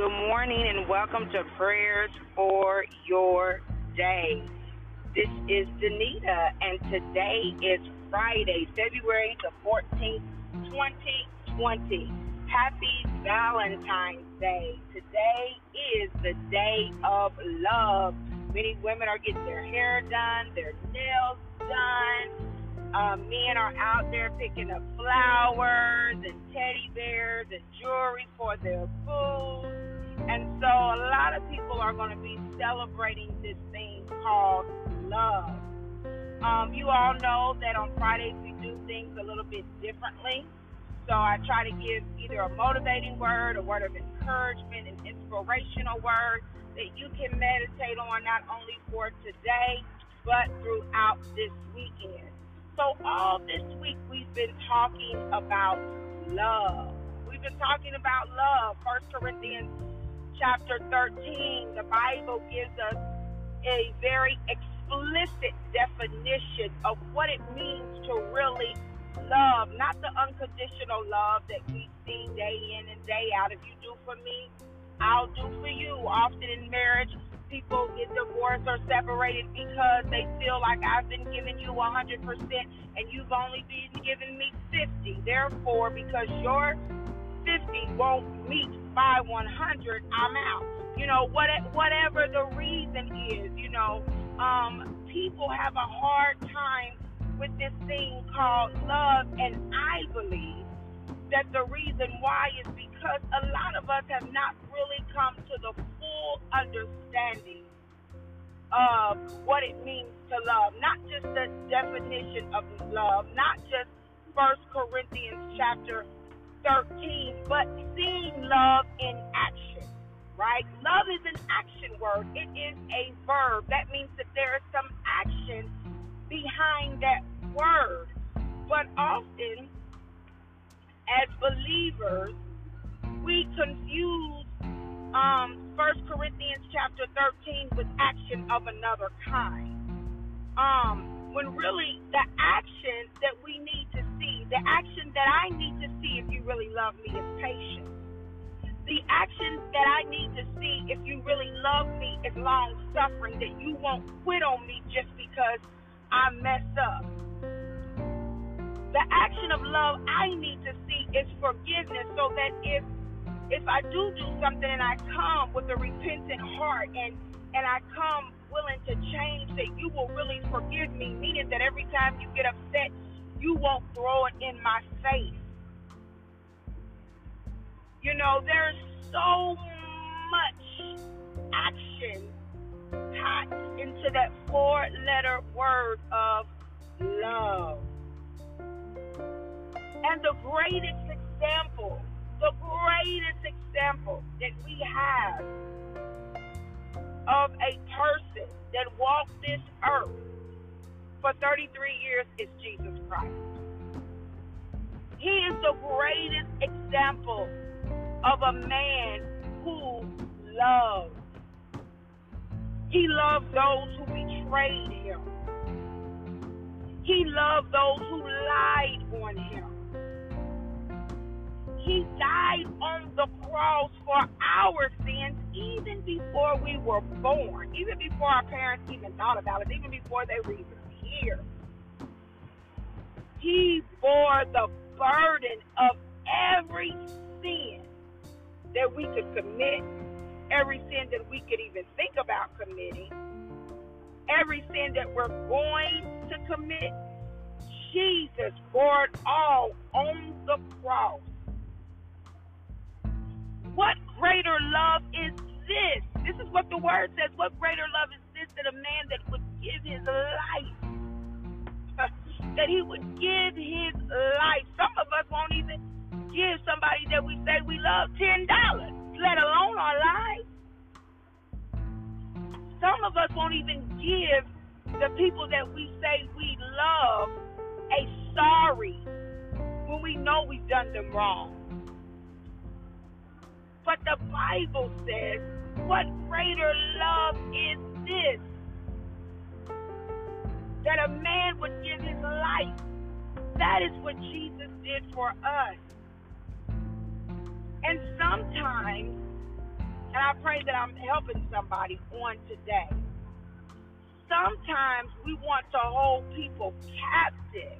Good morning and welcome to Prayers for Your Day. This is Danita, and today is Friday, February the 14th, 2020. Happy Valentine's Day. Today is the day of love. Many women are getting their hair done, their nails done. Uh, men are out there picking up flowers and teddy bears and jewelry for their boo. And so a lot of people are going to be celebrating this thing called love. Um, you all know that on Fridays we do things a little bit differently. So I try to give either a motivating word, a word of encouragement, an inspirational word that you can meditate on not only for today, but throughout this weekend. So all this week we've been talking about love. We've been talking about love. First Corinthians chapter 13, the Bible gives us a very explicit definition of what it means to really love, not the unconditional love that we see day in and day out. If you do for me, I'll do for you. Often in marriage, people get divorced or separated because they feel like I've been giving you 100% and you've only been giving me 50. Therefore, because your 50 won't meet my 100, I'm out. You know, what, whatever the reason is, you know, um, people have a hard time with this thing called love, and I believe that the reason why is because a lot of us have not really come to the full understanding of what it means to love, not just the definition of love, not just First Corinthians chapter 13, but seeing love in action, right? Love is an action word, it is a verb. That means that there is some action behind that word. But often, as believers, we confuse um, 1 Corinthians chapter 13 with action of another kind. Um, when really the action that we need to see, the action that I really love me is patience. The action that I need to see if you really love me is long suffering, that you won't quit on me just because I mess up. The action of love I need to see is forgiveness so that if if I do do something and I come with a repentant heart and and I come willing to change, that you will really forgive me, meaning that every time you get upset, you won't throw it in my face. You know, there's so much action packed into that four letter word of love. And the greatest example, the greatest example that we have of a person that walked this earth for 33 years is Jesus Christ. He is the greatest example of a man who loved. He loved those who betrayed him. He loved those who lied on him. He died on the cross for our sins even before we were born, even before our parents even thought about it, even before they were even here. He bore the burden of every sin that we could commit, every sin that we could even think about committing, every sin that we're going to commit. Jesus bore it all on the cross. What greater love is this? This is what the word says. What greater love is this than a man that would give his life? that he would give his life. Some of us won't even give somebody that we say we love ten dollars, let alone our lives. Some of us won't even give the people that we say we love a sorry when we know we've done them wrong. But the Bible says, what greater love is this? That a man would give his life. That is what Jesus did for us. And sometimes And I pray that I'm helping somebody on today. Sometimes we want to hold people captive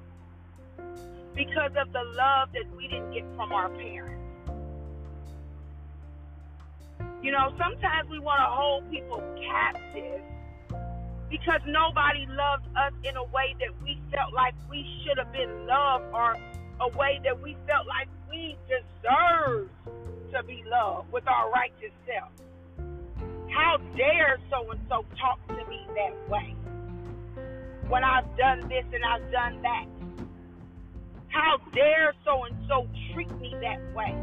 because of the love that we didn't get from our parents. You know, sometimes we want to hold people captive because nobody loved us in a way that we felt like we should have been loved or a way that we felt like we deserved to be loved with our righteous self. How dare so and so talk to me that way when I've done this and I've done that? How dare so and so treat me that way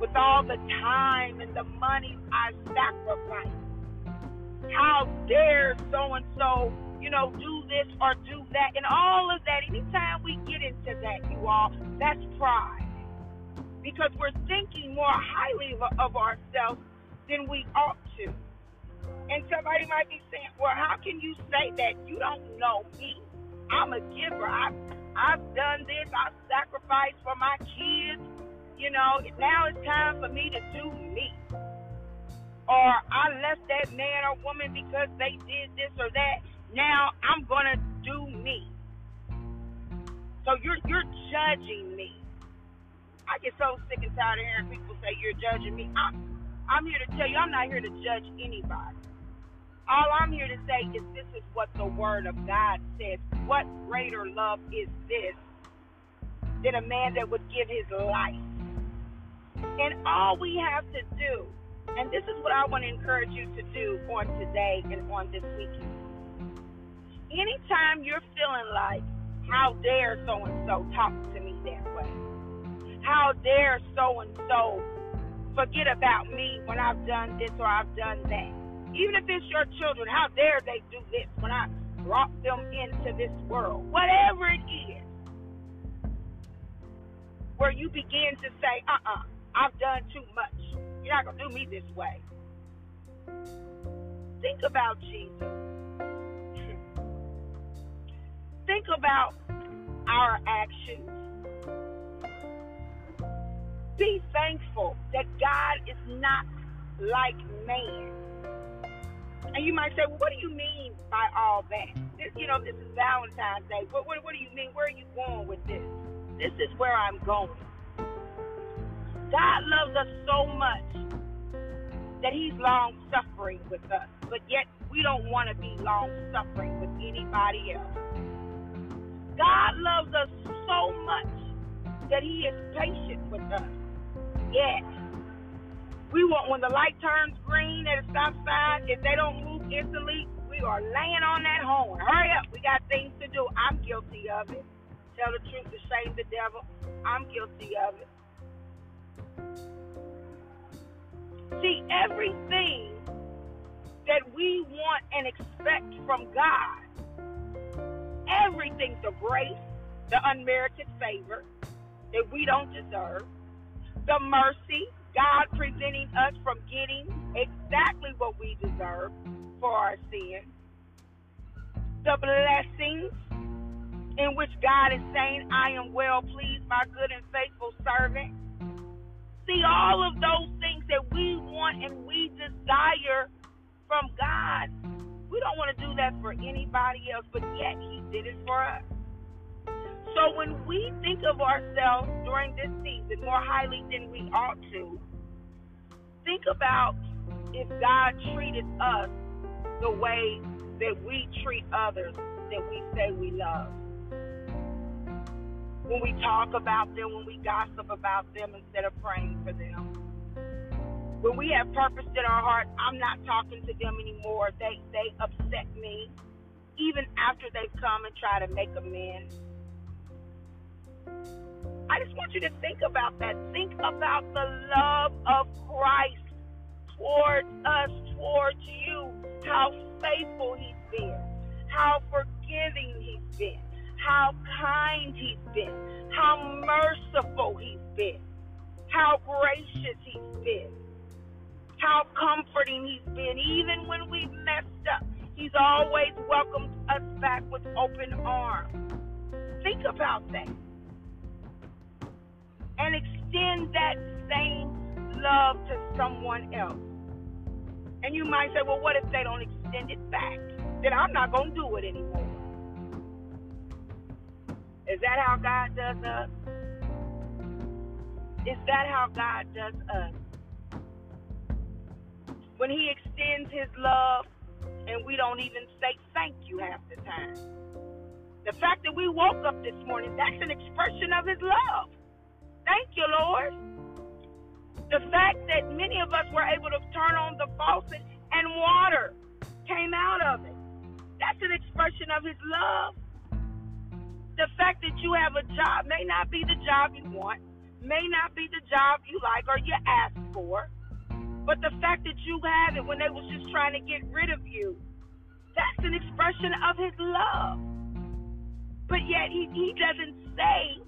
with all the time and the money I sacrificed? How dare so and so, you know, do this or do that? And all of that, anytime we get into that, you all, that's pride. Because we're thinking more highly of, ourselves than we ought to. And somebody might be saying, well, how can you say that? You don't know me. I'm a giver. I've, I've done this. I've sacrificed for my kids. You know, now it's time for me to do me or I left that man or woman because they did this or that. Now I'm gonna do me. So you're you're judging me. I get so sick and tired of hearing people say you're judging me. I'm I'm here to tell you I'm not here to judge anybody. All I'm here to say is this is what the word of God says. What greater love is this than a man that would give his life? And all we have to do and this is what I want to encourage you to do on today and on this weekend. Anytime you're feeling like, how dare so and so talk to me that way? How dare so and so forget about me when I've done this or I've done that? Even if it's your children, how dare they do this when I brought them into this world? Whatever it is, where you begin to say, uh uh-uh, uh, i have done too much. You're not going to do me this way. Think about Jesus. Think about our actions. Be thankful that God is not like man. And you might say, well, what do you mean by all that? This, you know, this is Valentine's Day. What, what, what do you mean? Where are you going with this? This is where I'm going. God loves us so much that He's long suffering with us, but yet we don't want to be long suffering with anybody else. God loves us so much that He is patient with us. Yet, we want when the light turns green at a stop sign, if they don't move instantly, we are laying on that horn. Hurry up, we got things to do. I'm guilty of it. Tell the truth to shame the devil. I'm guilty of it. See, everything that we want and expect from God, everything the grace, the unmerited favor that we don't deserve, the mercy, God preventing us from getting exactly what we deserve for our sin, the blessings in which God is saying, I am well pleased, my good and faithful servant see all of those things that we want and we desire from God. We don't want to do that for anybody else, but yet He did it for us. So when we think of ourselves during this season more highly than we ought to, think about if God treated us the way that we treat others that we say we love when we talk about them, when we gossip about them instead of praying for them. When we have purpose in our heart, I'm not talking to them anymore. They they upset me, even after they've come and try to make amends. I just want you to think about that. Think about the love of Christ towards us, towards you. How faithful He's been, how forgiving He's been how kind he's been, how merciful he's been, how gracious he's been, how comforting he's been. Even when we've messed up, he's always welcomed us back with open arms. Think about that. And extend that same love to someone else. And you might say, well, what if they don't extend it back? Then I'm not going to do it anymore. Is that how God does us? Is that how God does us? When He extends His love and we don't even say thank you half the time. The fact that we woke up this morning, that's an expression of His love. Thank you, Lord. The fact that many of us were able to turn on the faucet and water came out of it, that's an expression of His love. The fact that you have a job may not be the job you want, may not be the job you like or you asked for, but the fact that you have it when they was just trying to get rid of you, that's an expression of His love. But yet He, he doesn't say,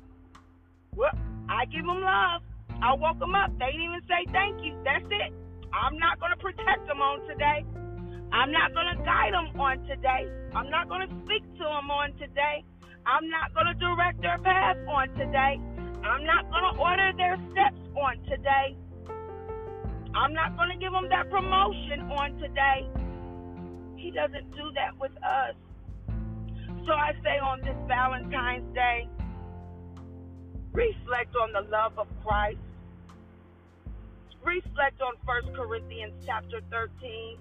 well, I give them love. I woke them up. They didn't even say thank you. That's it. I'm not going to protect them on today. I'm not going to guide them on today. I'm not going to speak to them on today. I'm not going to direct their path on today. I'm not going to order their steps on today. I'm not going to give them that promotion on today. He doesn't do that with us. So I say on this Valentine's Day, reflect on the love of Christ reflect on 1 Corinthians chapter 13,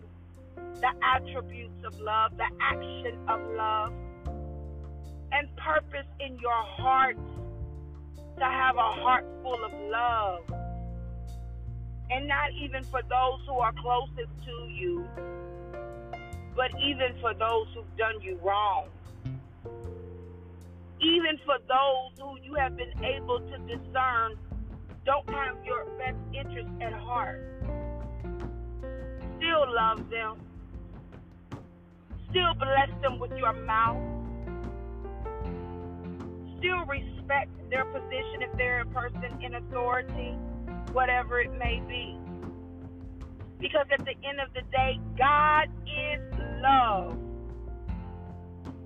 the attributes of love, the action of love, and purpose in your heart to have a heart full of love. And not even for those who are closest to you, but even for those who've done you wrong. Even for those who you have been able to discern don't have your best interest at heart. Still love them. Still bless them with your mouth. Still respect their position if they're a person in authority, whatever it may be. Because at the end of the day, God is love.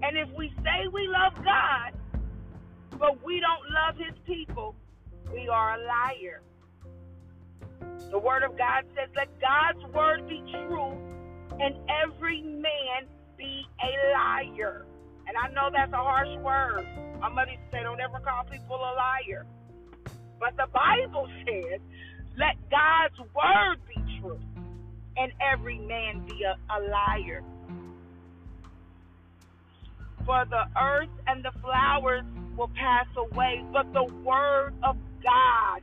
And if we say we love God, but we don't love his people, we are a liar. The word of God says, let God's word be true and every man be a liar. And I know that's a harsh word. My mother used to say, don't ever call people a liar. But the Bible says, let God's word be true and every man be a, a liar. For the earth and the flowers will pass away, but the word of God.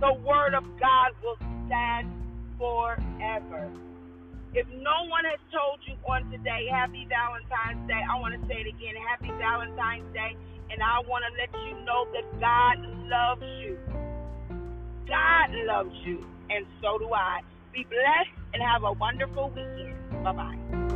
The word of God will stand forever. If no one has told you on today, Happy Valentine's Day, I want to say it again, Happy Valentine's Day. And I want to let you know that God loves you. God loves you, and so do I. Be blessed and have a wonderful weekend. Bye bye.